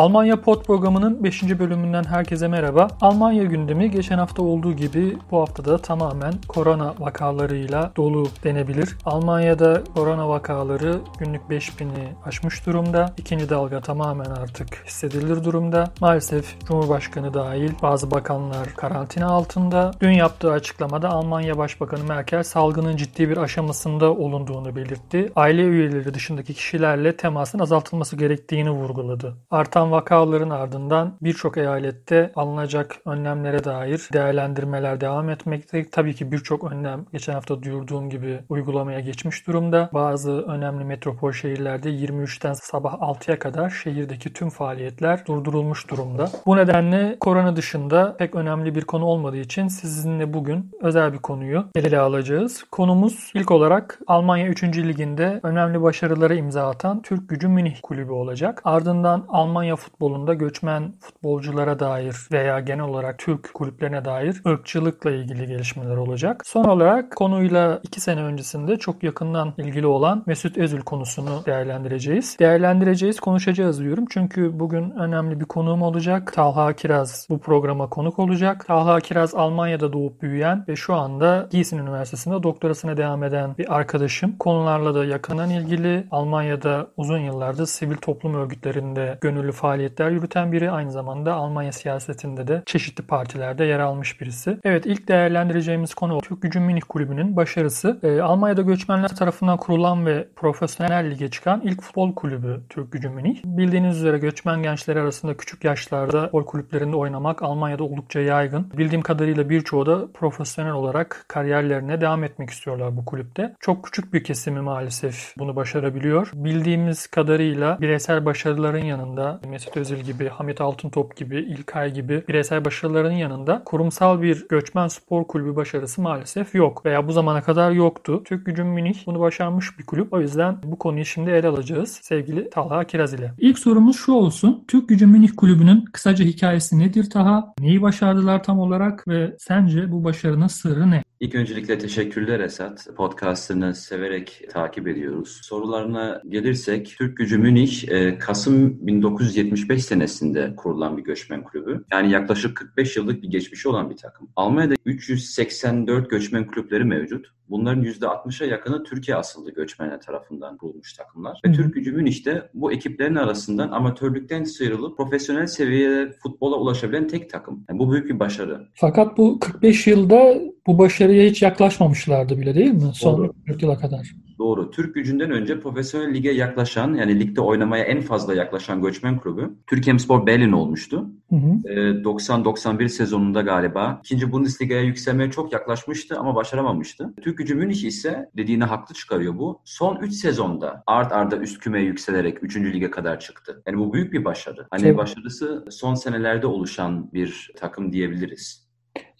Almanya Pod programının 5. bölümünden herkese merhaba. Almanya gündemi geçen hafta olduğu gibi bu haftada tamamen korona vakalarıyla dolu denebilir. Almanya'da korona vakaları günlük 5000'i aşmış durumda. İkinci dalga tamamen artık hissedilir durumda. Maalesef Cumhurbaşkanı dahil bazı bakanlar karantina altında. Dün yaptığı açıklamada Almanya Başbakanı Merkel salgının ciddi bir aşamasında olunduğunu belirtti. Aile üyeleri dışındaki kişilerle temasın azaltılması gerektiğini vurguladı. Artan vakaların ardından birçok eyalette alınacak önlemlere dair değerlendirmeler devam etmekte. Tabii ki birçok önlem geçen hafta duyurduğum gibi uygulamaya geçmiş durumda. Bazı önemli metropol şehirlerde 23'ten sabah 6'ya kadar şehirdeki tüm faaliyetler durdurulmuş durumda. Bu nedenle korona dışında pek önemli bir konu olmadığı için sizinle bugün özel bir konuyu ele alacağız. Konumuz ilk olarak Almanya 3. Liginde önemli başarılara imza atan Türk Gücü Münih Kulübü olacak. Ardından Almanya futbolunda göçmen futbolculara dair veya genel olarak Türk kulüplerine dair ırkçılıkla ilgili gelişmeler olacak. Son olarak konuyla 2 sene öncesinde çok yakından ilgili olan Mesut Özil konusunu değerlendireceğiz. Değerlendireceğiz, konuşacağız diyorum. Çünkü bugün önemli bir konuğum olacak. Talha Kiraz bu programa konuk olacak. Talha Kiraz Almanya'da doğup büyüyen ve şu anda Gießen Üniversitesi'nde doktorasına devam eden bir arkadaşım. Konularla da yakından ilgili. Almanya'da uzun yıllardır sivil toplum örgütlerinde gönüllü faaliyetler yürüten biri. Aynı zamanda Almanya siyasetinde de çeşitli partilerde yer almış birisi. Evet ilk değerlendireceğimiz konu Türk Gücü Münih Kulübü'nün başarısı. Ee, Almanya'da göçmenler tarafından kurulan ve profesyonel lige çıkan ilk futbol kulübü Türk Gücü Münih. Bildiğiniz üzere göçmen gençleri arasında küçük yaşlarda futbol kulüplerinde oynamak Almanya'da oldukça yaygın. Bildiğim kadarıyla birçoğu da profesyonel olarak kariyerlerine devam etmek istiyorlar bu kulüpte. Çok küçük bir kesimi maalesef bunu başarabiliyor. Bildiğimiz kadarıyla bireysel başarıların yanında Mesut Özil gibi, Hamit Altıntop gibi, İlkay gibi bireysel başarıların yanında kurumsal bir göçmen spor kulübü başarısı maalesef yok veya bu zamana kadar yoktu. Türk Gücü Münih bunu başarmış bir kulüp. O yüzden bu konuyu şimdi ele alacağız sevgili Talha Kiraz ile. İlk sorumuz şu olsun. Türk Gücü Münih Kulübü'nün kısaca hikayesi nedir Taha? Neyi başardılar tam olarak ve sence bu başarının sırrı ne? İlk öncelikle teşekkürler Esat. Podcast'ını severek takip ediyoruz. Sorularına gelirsek, Türk Gücü Münih, e, Kasım 1975 senesinde kurulan bir göçmen kulübü. Yani yaklaşık 45 yıllık bir geçmişi olan bir takım. Almanya'da 384 göçmen kulüpleri mevcut. Bunların %60'a yakını Türkiye asıllı göçmenler tarafından kurulmuş takımlar. Ve Türk Gücü Münih de bu ekiplerin arasından amatörlükten sıyrılıp profesyonel seviyede futbola ulaşabilen tek takım. Yani bu büyük bir başarı. Fakat bu 45 yılda bu başarıya hiç yaklaşmamışlardı bile değil mi? Son 4 yıla kadar. Doğru. Türk gücünden önce profesyonel lige yaklaşan yani ligde oynamaya en fazla yaklaşan göçmen kulübü Türkiye'mspor Berlin olmuştu. Hı hı. E, 90-91 sezonunda galiba ikinci Bundesliga'ya yükselmeye çok yaklaşmıştı ama başaramamıştı. Türk gücü Münih ise dediğine haklı çıkarıyor bu. Son 3 sezonda art arda üst kümeye yükselerek 3. lige kadar çıktı. Yani bu büyük bir başarı. Hani evet. başarısı son senelerde oluşan bir takım diyebiliriz.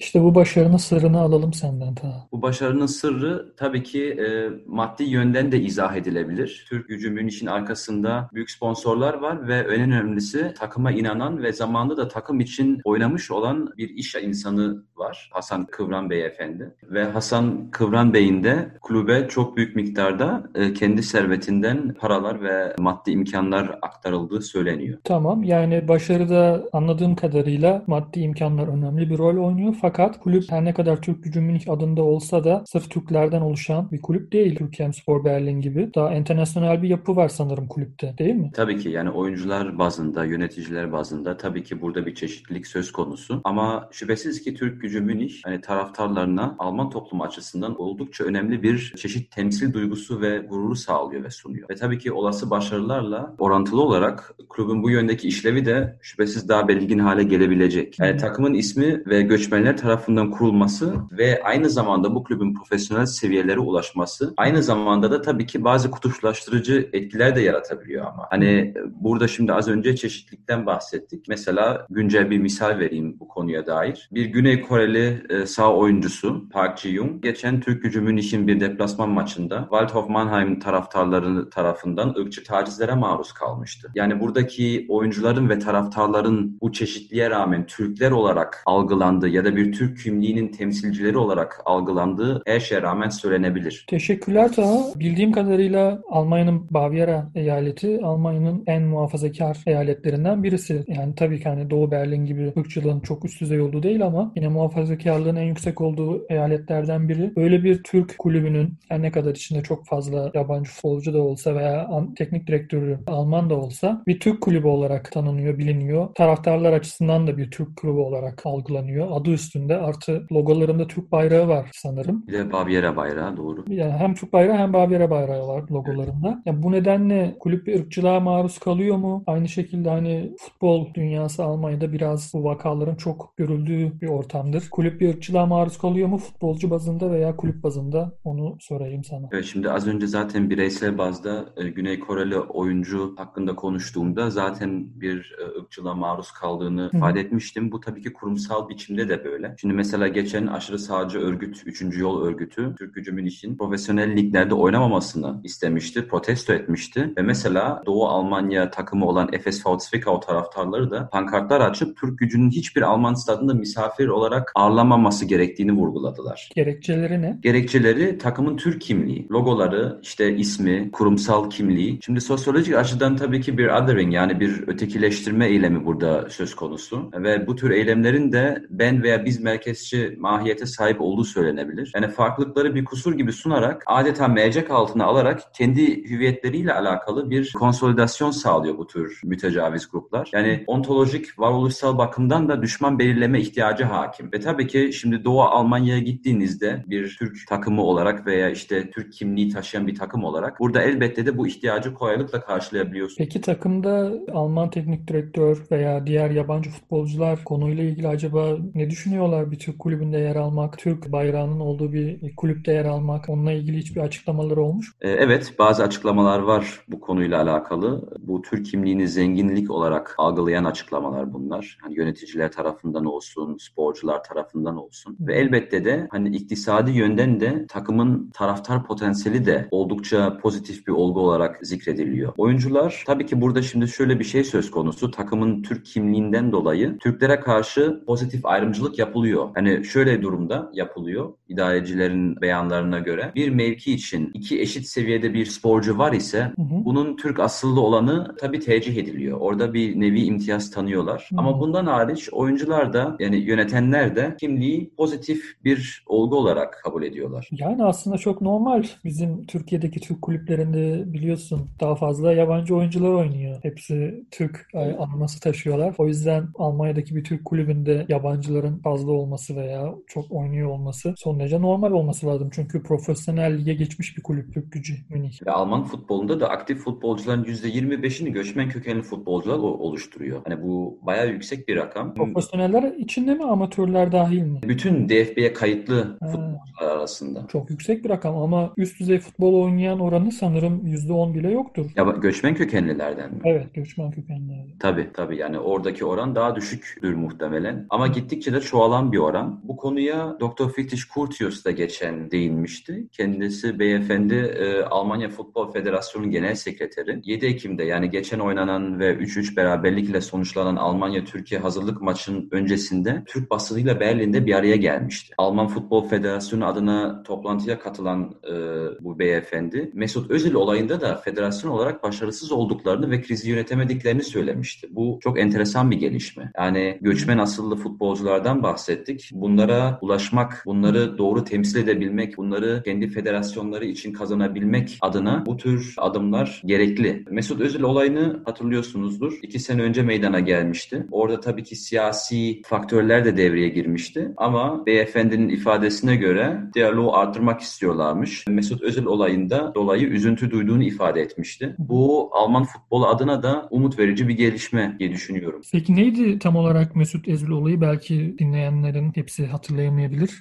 İşte bu başarının sırrını alalım senden ta. Bu başarının sırrı tabii ki e, maddi yönden de izah edilebilir. Türk Gücü Münih'in arkasında büyük sponsorlar var ve en önemlisi takıma inanan ve zamanında da takım için oynamış olan bir iş insanı var. Hasan Kıvran Bey efendi. Ve Hasan Kıvran Bey'in de kulübe çok büyük miktarda e, kendi servetinden paralar ve maddi imkanlar aktarıldığı söyleniyor. Tamam yani başarıda anladığım kadarıyla maddi imkanlar önemli bir rol oynuyor. Fakat kulüp her ne kadar Türk Gücü Münih adında olsa da sırf Türklerden oluşan bir kulüp değil. Türkiye Spor Berlin gibi. Daha internasyonel bir yapı var sanırım kulüpte değil mi? Tabii ki yani oyuncular bazında, yöneticiler bazında tabii ki burada bir çeşitlilik söz konusu. Ama şüphesiz ki Türk Gücü Münih hani taraftarlarına Alman toplumu açısından oldukça önemli bir çeşit temsil duygusu ve gururu sağlıyor ve sunuyor. Ve tabii ki olası başarılarla orantılı olarak kulübün bu yöndeki işlevi de şüphesiz daha belirgin hale gelebilecek. Yani takımın ismi ve göçmenler tarafından kurulması ve aynı zamanda bu kulübün profesyonel seviyelere ulaşması aynı zamanda da tabii ki bazı kutuplaştırıcı etkiler de yaratabiliyor ama. Hani burada şimdi az önce çeşitlikten bahsettik. Mesela güncel bir misal vereyim bu konuya dair. Bir Güney Koreli e, sağ oyuncusu Park Ji-young geçen Türk Gücü Münih'in bir deplasman maçında Waldhof Mannheim taraftarları tarafından ırkçı tacizlere maruz kalmıştı. Yani buradaki oyuncuların ve taraftarların bu çeşitliğe rağmen Türkler olarak algılandığı ya da bir Türk kimliğinin temsilcileri olarak algılandığı her şeye rağmen söylenebilir. Teşekkürler Taha. Bildiğim kadarıyla Almanya'nın Bavyera eyaleti Almanya'nın en muhafazakar eyaletlerinden birisi. Yani tabii ki hani Doğu Berlin gibi ırkçılığın çok üst düzey olduğu değil ama yine muhafazakarlığın en yüksek olduğu eyaletlerden biri. Böyle bir Türk kulübünün her ne kadar içinde çok fazla yabancı futbolcu da olsa veya teknik direktörü Alman da olsa bir Türk kulübü olarak tanınıyor, biliniyor. Taraftarlar açısından da bir Türk kulübü olarak algılanıyor. Adı üstünde artı logolarında Türk bayrağı var sanırım. Bir de Baviera bayrağı doğru. Yani hem Türk bayrağı hem Baviera bayrağı var logolarında. Yani bu nedenle kulüp bir ırkçılığa maruz kalıyor mu? Aynı şekilde hani futbol dünyası Almanya'da biraz bu vakaların çok görüldüğü bir ortamdır. Kulüp bir ırkçılığa maruz kalıyor mu futbolcu bazında veya kulüp bazında? Onu sorayım sana. Evet şimdi az önce zaten bireysel bazda e, Güney Koreli oyuncu hakkında konuştuğumda zaten bir e, ırkçılığa maruz kaldığını Hı. ifade etmiştim. Bu tabii ki kurumsal biçimde de böyle. Şimdi mesela geçen aşırı sağcı örgüt, 3. Yol Örgütü, Türk Gücü Münih'in profesyonel liglerde oynamamasını istemişti, protesto etmişti. Ve mesela Doğu Almanya takımı olan FSV Zwickau taraftarları da pankartlar açıp Türk gücünün hiçbir Alman stadında misafir olarak ağırlamaması gerektiğini vurguladılar. Gerekçeleri ne? Gerekçeleri takımın Türk kimliği, logoları, işte ismi, kurumsal kimliği. Şimdi sosyolojik açıdan tabii ki bir othering yani bir ötekileştirme eylemi burada söz konusu. Ve bu tür eylemlerin de ben veya biz merkezci mahiyete sahip olduğu söylenebilir. Yani farklılıkları bir kusur gibi sunarak adeta mercek altına alarak kendi hüviyetleriyle alakalı bir konsolidasyon sağlıyor bu tür mütecaviz gruplar. Yani ontolojik, varoluşsal bakımdan da düşman belirleme ihtiyacı hakim. Ve tabii ki şimdi Doğu Almanya'ya gittiğinizde bir Türk takımı olarak veya işte Türk kimliği taşıyan bir takım olarak burada elbette de bu ihtiyacı kolaylıkla karşılayabiliyorsunuz. Peki takımda Alman teknik direktör veya diğer yabancı futbolcular konuyla ilgili acaba ne düşünüyorlar? Bir Türk kulübünde yer almak, Türk bayrağının olduğu bir kulüpte yer almak, onunla ilgili hiçbir açıklamaları olmuş? Ee, evet, bazı açıklamalar var bu konuyla alakalı. Bu Türk kimliğini zenginlik olarak algılayan açıklamalar bunlar. Hani yöneticiler tarafından olsun, sporcular tarafından olsun. Ve elbette de hani iktisadi yönden de takımın taraftar potansiyeli de oldukça pozitif bir olgu olarak zikrediliyor. Oyuncular tabii ki burada şimdi şöyle bir şey söz konusu. Takımın Türk kimliğinden dolayı Türklere karşı pozitif ayrımcılık yapılıyor. Hani şöyle durumda yapılıyor idarecilerin beyanlarına göre. Bir mevki için iki eşit seviyede bir sporcu var ise hı hı. bunun Türk asıllı olanı tabii tercih ediliyor. Orada bir nevi imtiyaz tanıyorlar. Hı. Ama bundan hariç oyuncular da yani yönetenler de kimliği pozitif bir olgu olarak kabul ediyorlar. Yani aslında çok normal. Bizim Türkiye'deki Türk kulüplerinde biliyorsun daha fazla yabancı oyuncular oynuyor. Hepsi Türk anması taşıyorlar. O yüzden Almanya'daki bir Türk kulübünde yabancıların fazla olması veya çok oynuyor olması son derece normal olması lazım. Çünkü profesyonel lige geçmiş bir kulüp Türk gücü Münih. Ve Alman futbolunda da aktif futbolcuların %25'ini göçmen kökenli futbolcular oluşturuyor. Hani bu bayağı yüksek bir rakam. Profesyoneller içinde mi amatörler dahil mi? Bütün DFB'ye kayıtlı ha. futbolcular arasında. Çok yüksek bir rakam ama üst düzey futbol oynayan oranı sanırım %10 bile yoktur. Ya göçmen kökenlilerden mi? Evet göçmen kökenlilerden. Tabii tabii yani oradaki oran daha düşüktür muhtemelen. Ama gittikçe de çoğalan bir oran. Bu konuya Dr. Friedrich Curtius da geçen değinmişti. Kendisi beyefendi e, Almanya Futbol Federasyonu Genel Sekreteri. 7 Ekim'de yani geçen oynanan ve 3-3 beraberlikle sonuçlanan Almanya-Türkiye hazırlık maçın öncesinde Türk basınıyla Berlin'de bir araya gelmişti. Alman Futbol Federasyonu adına toplantıya katılan e, bu beyefendi Mesut Özil olayında da federasyon olarak başarısız olduklarını ve krizi yönetemediklerini söylemişti. Bu çok enteresan bir gelişme. Yani göçmen asıllı futbolculardan bahsettik. Bunlara ulaşmak, bunları doğru temsil edebilmek, bunları kendi federasyonları için kazanabilmek adına bu tür adımlar gerekli. Mesut Özil olayını hatırlıyorsunuzdur. İki sene önce meydana gelmişti. Orada tabii ki siyasi faktörler de devreye girmişti. Ama beyefendinin ifadesine göre diyaloğu artırmak istiyorlarmış. Mesut Özil olayında dolayı üzüntü duyduğunu ifade etmişti. Bu Alman futbolu adına da umut verici bir gelişme diye düşünüyorum. Peki neydi tam olarak Mesut Özil olayı? Belki dinleyenlerin hepsi hatırlayamayabilir.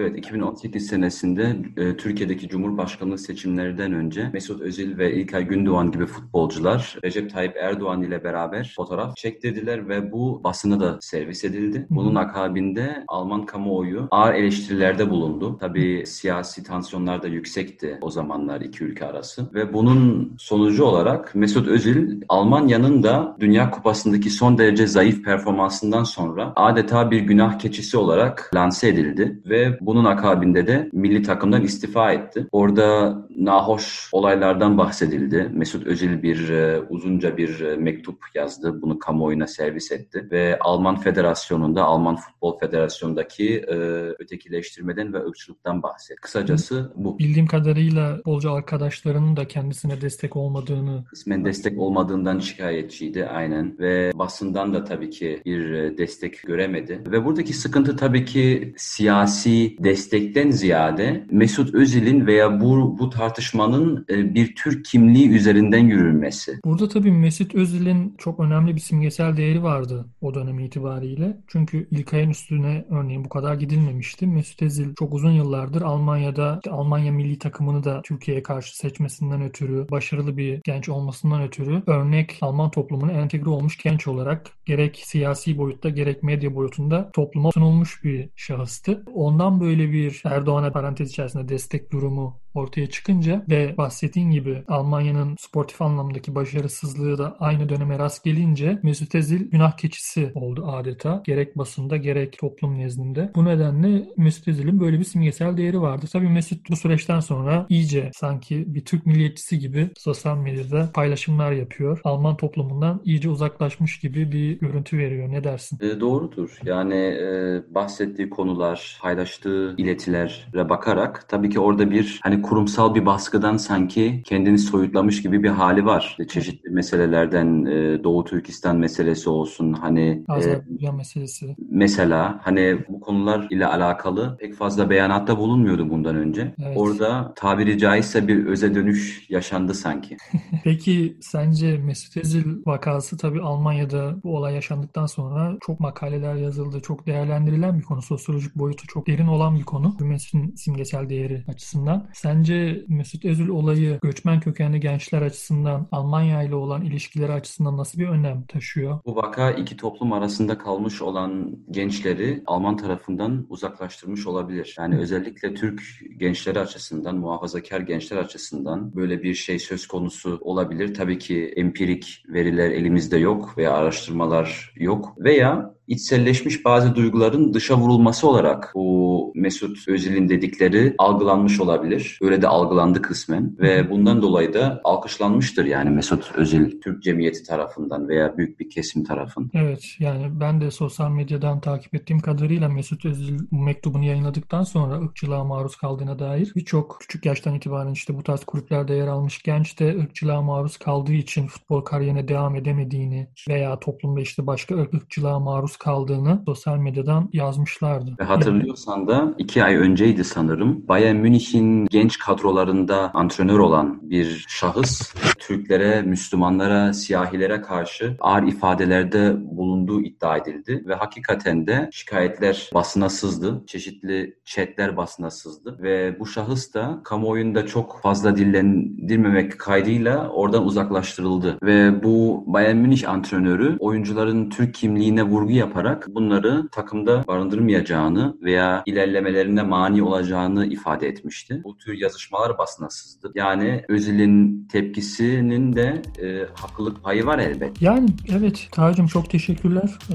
Evet 2018 senesinde e, Türkiye'deki Cumhurbaşkanlığı seçimlerinden önce Mesut Özil ve İlkay Gündoğan gibi futbolcular Recep Tayyip Erdoğan ile beraber fotoğraf çektirdiler ve bu basına da servis edildi. Bunun akabinde Alman kamuoyu ağır eleştirilerde bulundu. Tabii siyasi tansiyonlar da yüksekti o zamanlar iki ülke arası ve bunun sonucu olarak Mesut Özil Almanya'nın da Dünya Kupası'ndaki son derece zayıf performansından sonra adeta bir günah keçisi olarak lanse edildi ve bunun akabinde de milli takımdan istifa etti. Orada nahoş olaylardan bahsedildi. Mesut Özil bir e, uzunca bir e, mektup yazdı. Bunu kamuoyuna servis etti ve Alman Federasyonu'nda, Alman Futbol Federasyonu'ndaki e, ötekileştirmeden ve ırkçılıktan bahsetti. Kısacası bu. Bildiğim kadarıyla bolca arkadaşlarının da kendisine destek olmadığını Kısmen destek olmadığından şikayetçiydi aynen ve basından da tabii ki bir destek göremedi. Ve buradaki sıkıntı tabii ki siyasi destekten ziyade Mesut Özil'in veya bu, bu tartışmanın e, bir Türk kimliği üzerinden yürünmesi. Burada tabii Mesut Özil'in çok önemli bir simgesel değeri vardı o dönem itibariyle. Çünkü İlkay'ın üstüne örneğin bu kadar gidilmemişti. Mesut Özil çok uzun yıllardır Almanya'da işte Almanya milli takımını da Türkiye'ye karşı seçmesinden ötürü, başarılı bir genç olmasından ötürü örnek Alman toplumuna entegre olmuş genç olarak gerek siyasi boyutta gerek medya boyutunda topluma sunulmuş bir şahıstı. Ondan böyle bir Erdoğan'a parantez içerisinde destek durumu ortaya çıkınca ve bahsettiğin gibi Almanya'nın sportif anlamdaki başarısızlığı da aynı döneme rast gelince Mesut Özil günah keçisi oldu adeta. Gerek basında gerek toplum nezdinde. Bu nedenle Mesut Özil'in böyle bir simgesel değeri vardı. Tabii Mesut bu süreçten sonra iyice sanki bir Türk milliyetçisi gibi sosyal medyada paylaşımlar yapıyor. Alman toplumundan iyice uzaklaşmış gibi bir görüntü veriyor. Ne dersin? E, doğrudur. Yani e, bahsettiği konular, paylaştığı iletilere bakarak tabii ki orada bir hani kurumsal bir baskıdan sanki kendini soyutlamış gibi bir hali var. Çeşitli meselelerden e, Doğu Türkistan meselesi olsun hani e, meselesi. mesela hani bu konular ile alakalı pek fazla beyanatta bulunmuyordu bundan önce. Evet. Orada tabiri caizse bir öze dönüş yaşandı sanki. Peki sence Mesut Özil vakası tabii Almanya'da bu olay yaşandıktan sonra çok makaleler yazıldı. Çok değerlendirilen bir konu. Sosyolojik boyutu çok derin olan bir konu. Mesut'un simgesel değeri açısından. Sence Mesut Özil olayı göçmen kökenli gençler açısından Almanya ile olan ilişkileri açısından nasıl bir önem taşıyor? Bu vaka iki toplum arasında kalmış olan gençleri Alman tarafından uzaklaştırmış olabilir. Yani özellikle Türk gençleri açısından, muhafazakar gençler açısından böyle bir şey söz konusu olabilir. Tabii ki empirik veriler elimizde yok veya araştırmalar yok veya içselleşmiş bazı duyguların dışa vurulması olarak bu Mesut Özil'in dedikleri algılanmış olabilir. Öyle de algılandı kısmen ve bundan dolayı da alkışlanmıştır yani Mesut Özil Türk cemiyeti tarafından veya büyük bir kesim tarafından. Evet yani ben de sosyal medyadan takip ettiğim kadarıyla Mesut Özil bu mektubunu yayınladıktan sonra ırkçılığa maruz kaldığına dair birçok küçük yaştan itibaren işte bu tarz kulüplerde yer almış genç de ırkçılığa maruz kaldığı için futbol kariyerine devam edemediğini veya toplumda işte başka ırkçılığa maruz kaldığını sosyal medyadan yazmışlardı. Hatırlıyorsan da iki ay önceydi sanırım. Bayern Münih'in genç kadrolarında antrenör olan bir şahıs Türklere, Müslümanlara, siyahilere karşı ağır ifadelerde bulunduğu iddia edildi. Ve hakikaten de şikayetler basına sızdı. Çeşitli chatler basına sızdı. Ve bu şahıs da kamuoyunda çok fazla dillendirmemek kaydıyla oradan uzaklaştırıldı. Ve bu Bayern Münih antrenörü oyuncuların Türk kimliğine vurgu yaparak bunları takımda barındırmayacağını veya ilerlemelerine mani olacağını ifade etmişti. Bu tür yazışmalar basına sızdı. Yani Özil'in tepkisinin de e, haklılık payı var elbet. Yani evet Tacım çok teşekkürler. Ee,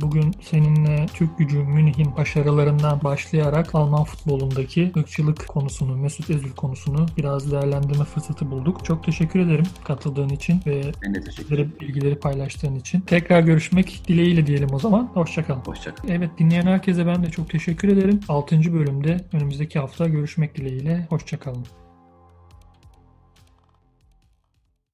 bugün seninle Türk gücü Münih'in başarılarından başlayarak Alman futbolundaki ırkçılık konusunu, Mesut Özil konusunu biraz değerlendirme fırsatı bulduk. Çok teşekkür ederim katıldığın için ve Ben de teşekkür ederim. bilgileri, bilgileri paylaştığın için. Tekrar görüşmek dileğiyle diyelim o zaman. Hoşçakal. Hoşçakal. Evet dinleyen herkese ben de çok teşekkür ederim. 6. bölümde önümüzdeki hafta görüşmek dileğiyle. Hoşçakalın.